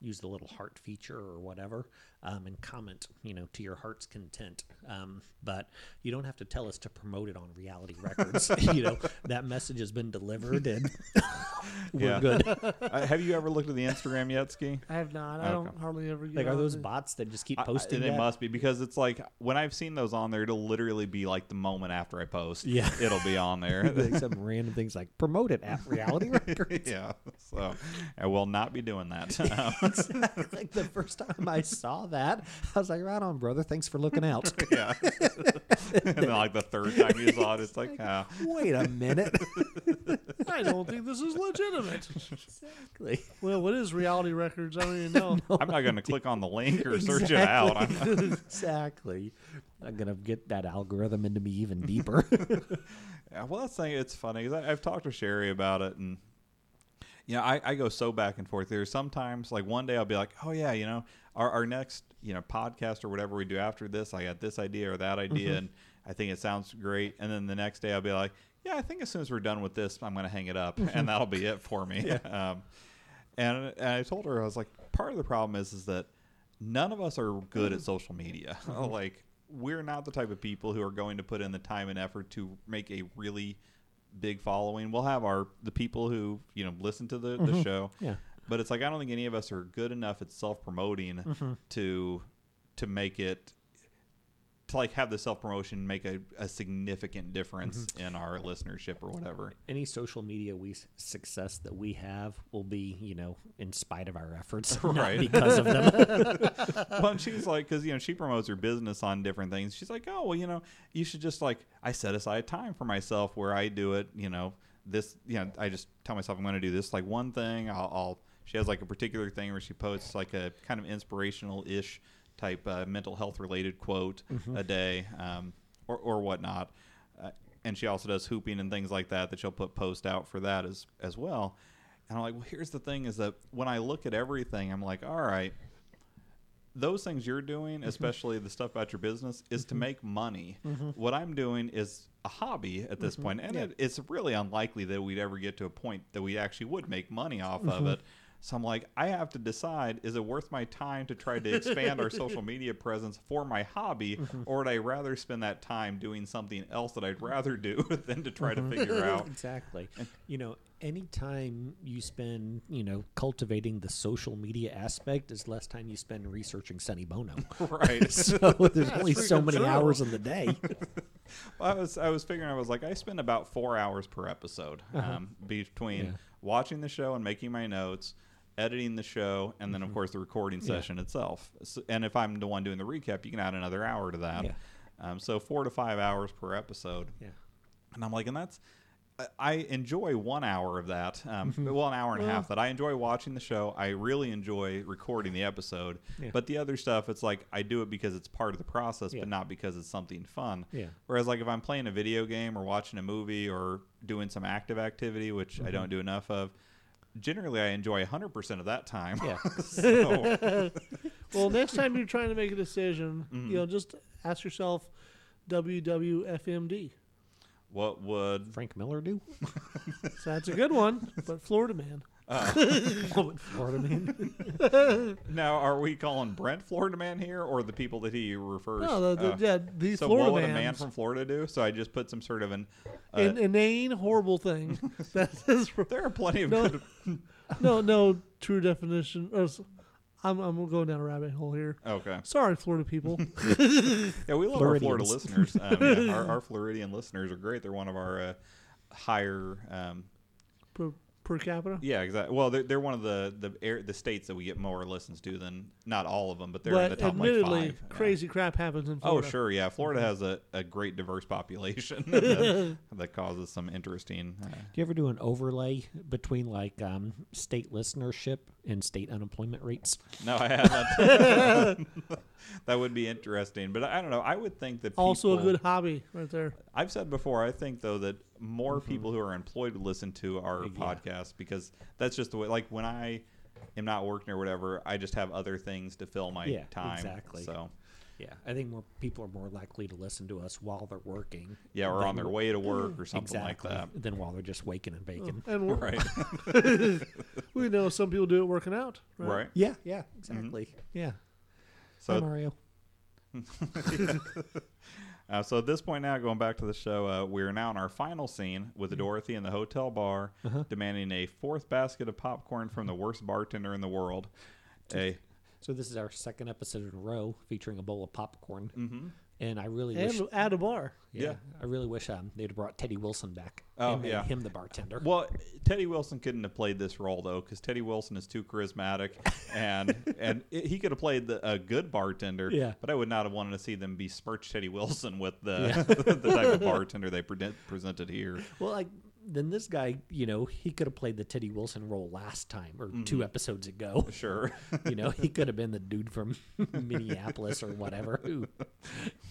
use the little heart feature or whatever, um, and comment, you know, to your heart's content. Um, but you don't have to tell us to promote it on Reality Records. you know, that message has been delivered, and we're Yeah. good. uh, have you ever looked at the Instagram yet, Ski? I have not. I Okay. don't hardly ever get like, are those it. bots that just keep I- I- posting? they that? must be because it's like when I've seen those on there, it'll literally be like the moment after I post. Yeah. it'll be on there. like some random things like promote it at Reality Records. yeah, so I will not be doing that. Exactly. Like the first time I saw that, I was like, "Right on, brother. Thanks for looking out." yeah, and then like the third time you saw it, it's like, ah. Wait a minute. I don't think this is legitimate. exactly. Well, what is reality records? I don't even know. I'm not going to click on the link or search it out. I'm, exactly. I'm gonna get that algorithm into me even deeper. Yeah, well, that's saying it's funny because I've talked to Sherry about it, and you know, I, I go so back and forth. There's sometimes like one day I'll be like, oh yeah, you know, our, our next you know podcast or whatever we do after this, I got this idea or that idea, mm-hmm. and I think it sounds great. And then the next day I'll be like, yeah, I think as soon as we're done with this, I'm going to hang it up, mm-hmm. and that'll be it for me. Um, and, and I told her I was like, part of the problem is is that none of us are good at mm-hmm. social media. like we're not the type of people who are going to put in the time and effort to make a really big following. We'll have our the people who you know listen to the, the mm-hmm. show, yeah. but it's like I don't think any of us are good enough at self promoting mm-hmm. to to make it to like have the self promotion make a, a significant difference mm-hmm. in our listenership or whatever. Any social media we success that we have will be, you know, in spite of our efforts, not Right. because of them. well, she's like, because you know she promotes her business on different things. She's like, oh well, you know, you should just like I set aside time for myself where I do it. You know, this, you know, I just tell myself I'm going to do this like one thing. I'll, I'll. She has like a particular thing where she posts like a kind of inspirational ish type uh, mental health related quote a day, um, or or whatnot. Uh, and she also does hooping and things like that that she'll put post out for that as as well. And I'm like, well, here's the thing: is that when I look at everything, I'm like, all right, those things you're doing, especially the stuff about your business, is to make money. What I'm doing is a hobby at this point, and Yeah. it, it's really unlikely that we'd ever get to a point that we actually would make money off of it. So I'm like, I have to decide: is it worth my time to try to expand our social media presence for my hobby, or would I rather spend that time doing something else that I'd rather do than to try to figure out? exactly. You know, anytime you spend, you know, cultivating the social media aspect is less time you spend researching Sonny Bono. right. so there's only so many true. hours in the day. well, I was I was figuring I was like I spend about four hours per episode um, between Yeah. watching the show and making my notes, editing the show, and then of course the recording Mm-hmm. Yeah. session itself. So, and if I'm the one doing the recap, you can add another hour to that. Yeah. Um, so four to five hours per episode. Yeah. And I'm like, and that's I- enjoy one hour of that. Um, well, an hour and a half that I enjoy watching the show. I really enjoy recording the episode. Yeah. But the other stuff, it's like I do it because it's part of the process, Yeah. but not because it's something fun. Yeah. Whereas, like if I'm playing a video game or watching a movie or doing some active activity, which I don't do enough of, generally I enjoy 100% of that time. Yeah. so, Well, next time you're trying to make a decision, Mm-hmm. you know, just ask yourself WWFMD. what would Frank Miller do? So that's a good one, but Florida man. Would Florida man? now are we calling Brent Florida Man here or the people that he refers? No, the, the, uh, yeah, these so Florida what would a man mans. from Florida do? So I just put some sort of an. Uh, An inane, horrible thing. that is there are plenty of No. good. no, no true definition. Or, s- I'm, I'm going down a rabbit hole here. Okay. Sorry, Florida people. Yeah, we love our Florida Floridians. listeners. Um, yeah, our, our Floridian listeners are great. They're one of our uh, higher. Um, per, per capita. yeah, exactly. Well, they're, they're one of the the air, the states that we get more listens to than not all of them, but they're in the but top like admittedly, five. Yeah. crazy crap happens in Florida. Oh, sure. Yeah, Florida has a, a great diverse population that, that causes some interesting. Uh, Do you ever do an overlay between like um, state listenership and state unemployment rates? no, I haven't. that would be interesting, but I don't know. I would think that Also a good hobby right there. I've said before, I think though that more people who are employed would listen to our Mm-hmm. Yeah. podcast because that's just the way. Like when I am not working or whatever, I just have other things to fill my Yeah, time. exactly. So Yeah, I think more people are more likely to listen to us while they're working. yeah, or on their way to work or something exactly, like that. than while they're just waking and baking. And we're, Right. we know some people do it working out. Right. right. Yeah, yeah, exactly. Yeah. Hi, So Mario. Uh, so at this point now, going back to the show, uh, we're now in our final scene with Dorothy in the hotel bar, Uh-huh. demanding a fourth basket of popcorn from the worst bartender in the world. A So this is our second episode in a row featuring a bowl of popcorn, mhm. And I really wish, And at a bar. yeah, Yeah. I really wish um, they'd have brought Teddy Wilson back. Oh, and made yeah. him the bartender. well, Teddy Wilson couldn't have played this role though, because Teddy Wilson is too charismatic, and and it, he could have played the, a good bartender. Yeah. But I would not have wanted to see them besmirch Teddy Wilson with the the type of bartender they pre- presented here. Well, like then this guy, you know, he could have played the Teddy Wilson role last time or Mm-hmm. two episodes ago. Sure. you know, he could have been the dude from Minneapolis or whatever who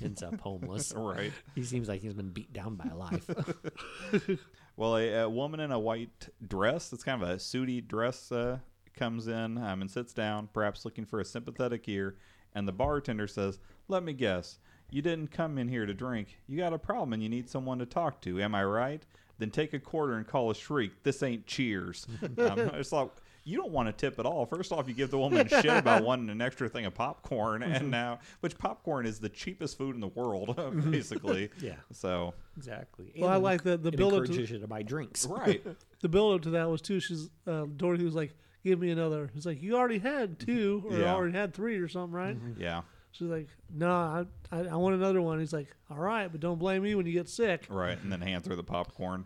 ends up homeless. right. He seems like he's been beat down by life. Well, a, a woman in a white dress, it's kind of a sooty dress, uh, comes in um, and sits down, perhaps looking for a sympathetic ear. And the bartender says, Let me guess, you didn't come in here to drink. You got a problem and you need someone to talk to. Am I right? Then take a quarter and call a shriek. This ain't cheers. um, I just thought, you don't want to tip at all. First off, you give the woman shit about wanting an extra thing of popcorn, and now, which popcorn is the cheapest food in the world, basically. Yeah. So, exactly. Well, I like the- the it build up to- encourages you to buy drinks. right. The build up to that was too. She's uh, Dorothy was like, "Give me another." He's like, "You already had two, or Yeah. already had three, or something, right?" Yeah. She's like, "No, I, I I want another one." He's like, "All right, but don't blame me when you get sick." right and then hands her the popcorn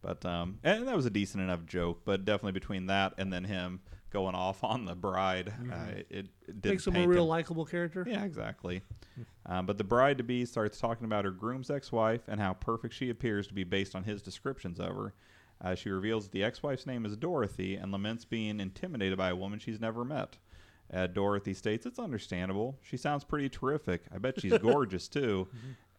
but um and that was a decent enough joke but definitely between that and then him going off on the bride uh, it, it did Makes him a real likable character. yeah exactly um, but the bride to be starts talking about her groom's ex-wife and how perfect she appears to be based on his descriptions of her uh, she reveals that the ex-wife's name is dorothy and laments being intimidated by a woman she's never met uh, Dorothy states, It's understandable. She sounds pretty terrific. I bet she's gorgeous, too.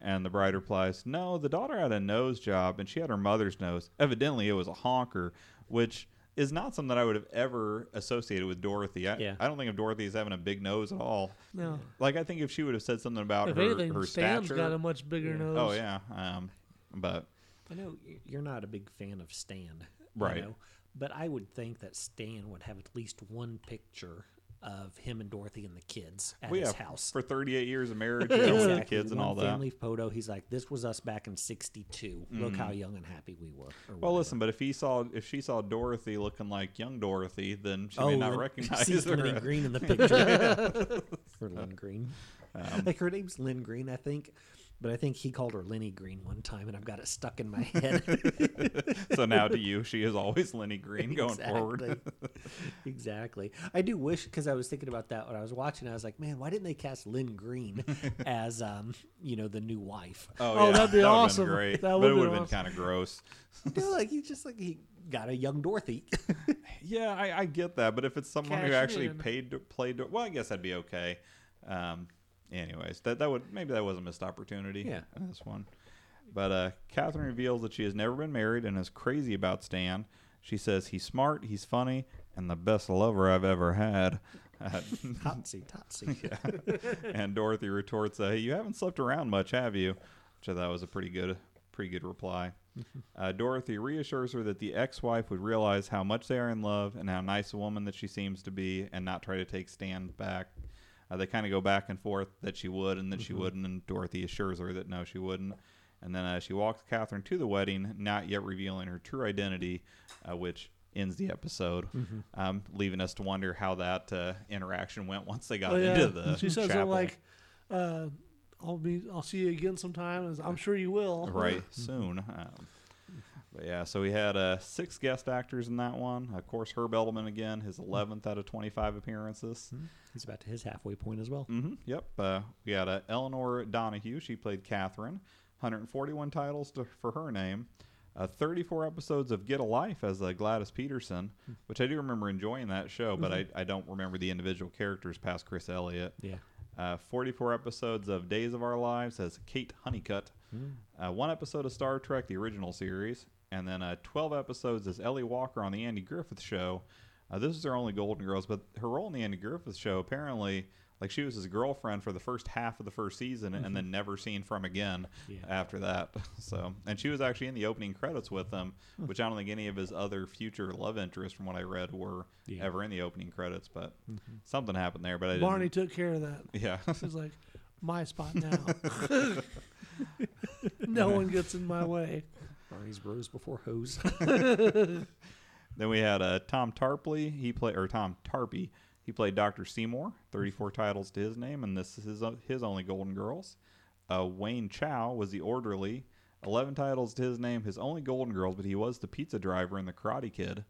And the bride replies, No, the daughter had a nose job and she had her mother's nose. Evidently, it was a honker, which is not something that I would have ever associated with Dorothy. I, Yeah. I don't think of Dorothy as having a big nose at all. No. Like, I think if she would have said something about If her, anything, her Stan's stature. got a much bigger Yeah. nose. oh, yeah. Um, but, I know you're not a big fan of Stan, you Right. know, but I would think that Stan would have at least one picture of him and Dorothy and the kids at well, his yeah, house. for 38 years of marriage, know, with the Exactly, kids and one all that. family photo. He's like, "This was us back in '62. Look how young and happy we were." Mm-hmm. Well, whatever. listen, but if he saw if she saw Dorothy looking like young Dorothy, then she oh, may not recognize sees her. Lenny Green in the picture. For Lynn Green, Um, like her name's Lynn Green, I think, but I think he called her Lenny Green one time, and I've got it stuck in my head. so now to you, she is always Lenny Green going forward. Exactly. exactly. I do wish because I was thinking about that when I was watching. I was like, man, why didn't they cast Lynn Green as, um, you know, the new wife? Oh, that'd be would've awesome. Been great, That would it be would have been awesome. kind of gross. You know, like he just like he got a young Dorothy. Yeah, I, I get that, but if it's someone who actually in. paid to play, well, I guess that'd be okay. Um, anyways, that that would maybe that was a missed opportunity. Yeah. this one. But uh, Catherine reveals that she has never been married and is crazy about Stan. She says he's smart, he's funny, and the best lover I've ever had. Uh, Totsy, totsy. yeah. and Dorothy retorts, uh, "You haven't slept around much, have you?" Which I thought was a pretty good, pretty good reply. Uh, Dorothy reassures her that the ex-wife would realize how much they are in love and how nice a woman that she seems to be, and not try to take Stan back. Uh, they kind of go back and forth that she would and that she wouldn't, and Dorothy assures her that no, she wouldn't. And then uh, she walks Catherine to the wedding, not yet revealing her true identity, uh, which ends the episode, um, leaving us to wonder how that uh, interaction went once they got Oh, yeah. into the she says chapel. like, uh, "I'll be, I'll see you again sometime." As I'm sure you will. right soon. Um, but yeah, so we had uh, six guest actors in that one. Of course, Herb Edelman again, his 11th out of 25 appearances. He's about to his halfway point as well. hmm Yep. Uh, we had uh, Elinor Donahue. She played Catherine. 141 titles to, for her name. Uh, 34 episodes of Get a Life as uh, Gladys Peterson, which I do remember enjoying that show, but I, I don't remember the individual characters past Chris Elliott. Yeah. Uh, 44 episodes of Days of Our Lives as Kate Honeycutt. Uh, one episode of Star Trek, the original series. And then uh, 12 episodes as Ellie Walker on The Andy Griffith Show. Uh, this is her only Golden Girls, but her role in The Andy Griffith Show apparently, like she was his girlfriend for the first half of the first season and then never seen from again Yeah. after that. So, and she was actually in the opening credits with him, which I don't think any of his other future love interests, from what I read, were Yeah. ever in the opening credits. But something happened there. But I Barney didn't. took care of that. Yeah. He's like, my spot now. no one gets in my way. Barney's rose before hose. Then we had uh, Tom Tarpley. He played or Tom Tarpey. He played Doctor Seymour. Thirty-four titles to his name, and this is his, his only Golden Girls. Uh, Wayne Chow was the orderly. Eleven titles to his name. His only Golden Girls, but he was the pizza driver in The Karate Kid.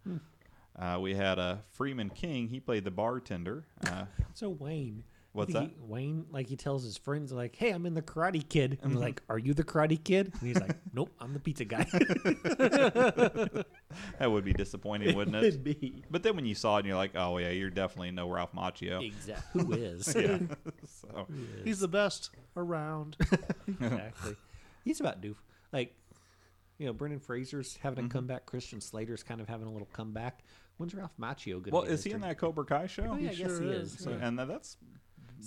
Uh, we had uh, Freeman King. He played the bartender. Uh, so Wayne. What's that? he- Wayne, like he tells his friends, like, "Hey, I'm in the Karate Kid." And he's like, "Are you the Karate Kid?" And he's like, "Nope, I'm the pizza guy." that would be disappointing, wouldn't it? Would be. But then when you saw it, and you're like, oh yeah, you're definitely no Ralph Macchio. Exactly. Who is? Yeah. so He's the best around. exactly. He's about due. Like, you know, Brendan Fraser's having Mm-hmm. a comeback. Christian Slater's kind of having a little comeback. When's Ralph Macchio going? well, is he in that Cobra Kai show? Oh, yeah, I guess sure he is. is. So, yeah. and that's Seems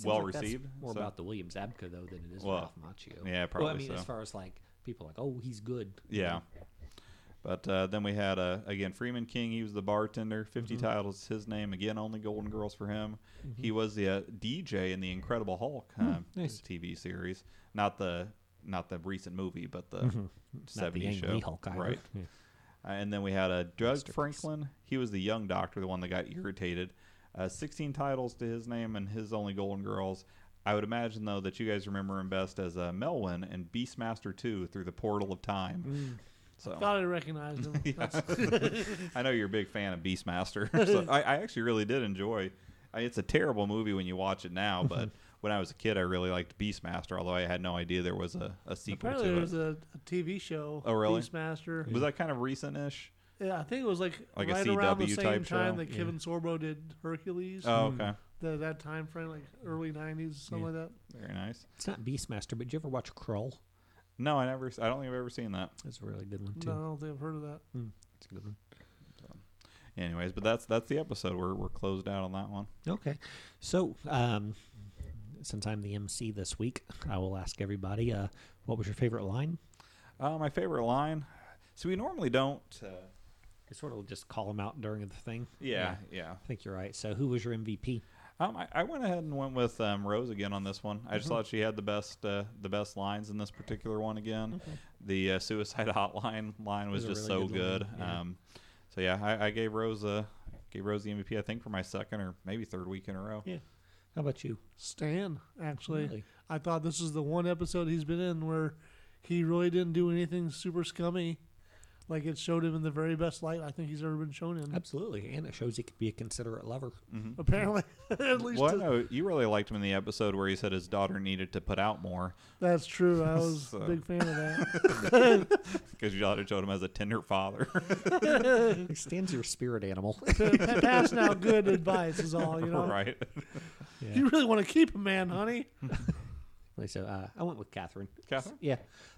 well like received. More so- about the William Zabka though than it is Well, Ralph Macchio. yeah, probably. Well, I mean, so. as far as like people like, oh, he's good. Yeah. But uh, then we had uh, again Freeman King. He was the bartender. 50 Mm-hmm. titles. His name again. Only Golden Girls for him. He was the uh, DJ in the Incredible Hulk uh, Hmm, nice. TV series. Not the not the recent movie, but the the 70s Yang show. Hulk either. Right. Yeah. Uh, and then we had uh, Doug. Franklin. He was the young doctor, the one that got irritated. Uh, 16 titles to his name and his only Golden Girls. I would imagine, though, that you guys remember him best as uh, Melwin and Beastmaster 2 through the Portal of Time. Mm. So Thought I recognized him. I know you're a big fan of Beastmaster. so I, I actually really did enjoy. I, it's a terrible movie when you watch it now, but when I was a kid, I really liked Beastmaster. Although I had no idea there was a, a sequel Apparently, to there it. was a, a TV show. Oh, really? Beastmaster. was that kind of recent-ish? Yeah, I think it was like, Like a right around the CW same type time show? that Kevin Sorbo did Hercules. Oh, okay. the, that time frame, like early '90s, something like that. Very nice. It's not Beastmaster, but did you ever watch Krull? No, I never. I don't think I've ever seen that. That's a really good one too. No, I don't think I've heard of that. It's a good one. Anyways, but that's that's the episode. We're we're closed out on that one. Okay, so um, since I'm the MC this week, I will ask everybody, uh, what was your favorite line? Uh, my favorite line. So we normally don't. Uh, You sort of just call them out during the thing. yeah, yeah. I think you're right. So, who was your MVP? Um, I, I went ahead and went with um, Rose again on this one. I just thought she had the best uh, the best lines in this particular one again. The uh, suicide hotline line was Was just really so good good. yeah. Um, so yeah, I, I gave Rose uh, gave Rose the MVP. I think for my second or maybe third week in a row. Yeah. How about you? Stan, actually, Really? I thought this is the one episode he's been in where he really didn't do anything super scummy. Like it showed him in the very best light I think he's ever been shown in. Absolutely, and it shows he could be a considerate lover. Mm-hmm. Apparently, at least Well, to- know you really liked him in the episode where he said his daughter needed to put out more that's true. I was So. a big fan of that. because your daughter showed him as a tender father. He stands your spirit animal. Pa- Passing out good advice is all, you know. right. You really want to keep a man, honey. So uh, I went with Catherine. Catherine? Yeah,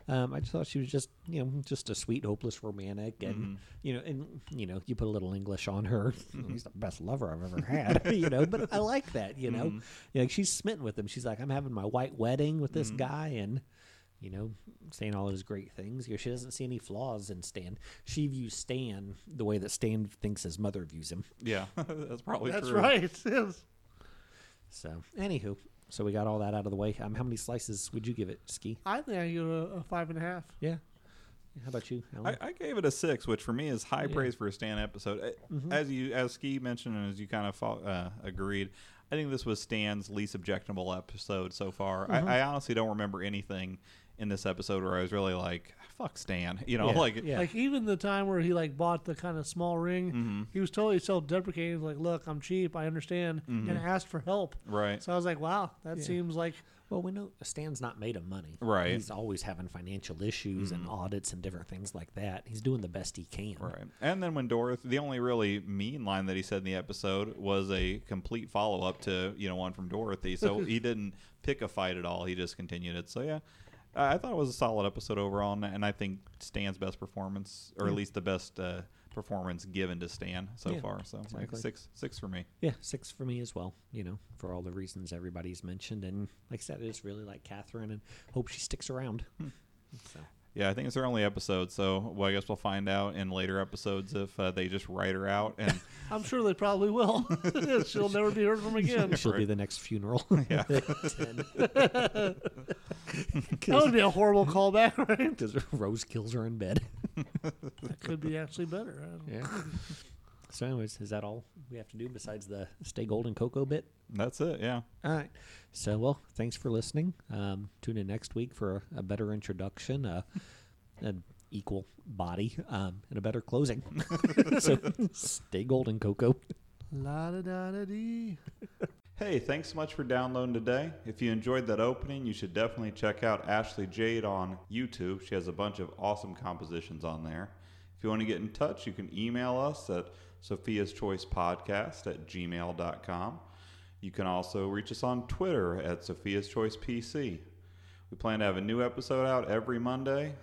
um, I just thought she was just you know just a sweet, hopeless romantic, and Mm-hmm. you know, and you know, you put a little English on her. He's the best lover I've ever had. you know, but I like that. You know, Mm-hmm. you know, she's smitten with him. She's like, I'm having my white wedding with Mm-hmm. this guy, and you know, saying all those great things. You know, she doesn't see any flaws in Stan. She views Stan the way that Stan thinks his mother views him. Yeah, that's probably That's true. right. Yes. So, anywho, so we got all that out of the way. Um, how many slices would you give it, Ski? I think I give it a, a five and a half. Yeah. How about you, I, I gave it a six, which for me is high Yeah. praise for a Stan episode. Mm-hmm. As you, as Ski mentioned, and as you kind of fo- uh, agreed, I think this was Stan's least objectionable episode so far. Mm-hmm. I, I honestly don't remember anything in this episode where I was really like, "Fuck Stan," you know, Yeah, like yeah. Like even the time where he like bought the kind of small ring, Mm-hmm. he was totally self-deprecating. Like, look, I'm cheap. I understand, and asked for help. right, So I was like, wow, that Yeah. seems like Well, we know Stan's not made of money. Right. Mm-hmm. He's always having financial issues and audits and different things like that. He's doing the best he can. right. And then when Dorothy, the only really mean line that he said in the episode was a complete follow up up to you know one from Dorothy. So he didn't pick a fight at all. He just continued it. So yeah. I I thought it was a solid episode overall, and- and I think Stan's best performance, or at least the best uh, performance given to Stan so Yeah, far. So like six, six for me. Yeah, six for me as well. You know, for all the reasons everybody's mentioned, and like I said, I just really like Catherine, and hope she sticks around. So, Yeah, I think it's their only episode, so well, I guess we'll find out in later episodes if uh, they just write her out. And I'm sure they probably will. She'll never be heard from again. she'll be the next funeral. Yeah. That would be a horrible callback, right? Because Rose kills her in bed. That could be actually better. I don't know. Yeah. So, anyways, is that all we have to do besides the stay golden Coco bit? that's it. Yeah. All right. So, well, thanks for listening. Um, tune in next week for a, a better introduction, uh, an equal body, um, and a better closing. so, stay golden, Coco. La da da da dee. Hey, thanks so much for downloading today. If you enjoyed that opening, you should definitely check out Ashley Jade on YouTube. She has a bunch of awesome compositions on there. If you want to get in touch, you can email us at Sophia's Choice Podcast at gmail.com. You can also reach us on Twitter at Sophia's Choice PC. We plan to have a new episode out every Monday.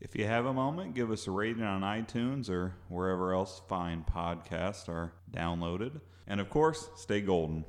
If you have a moment, give us a rating on iTunes or wherever else fine podcasts are downloaded. And of course, stay golden.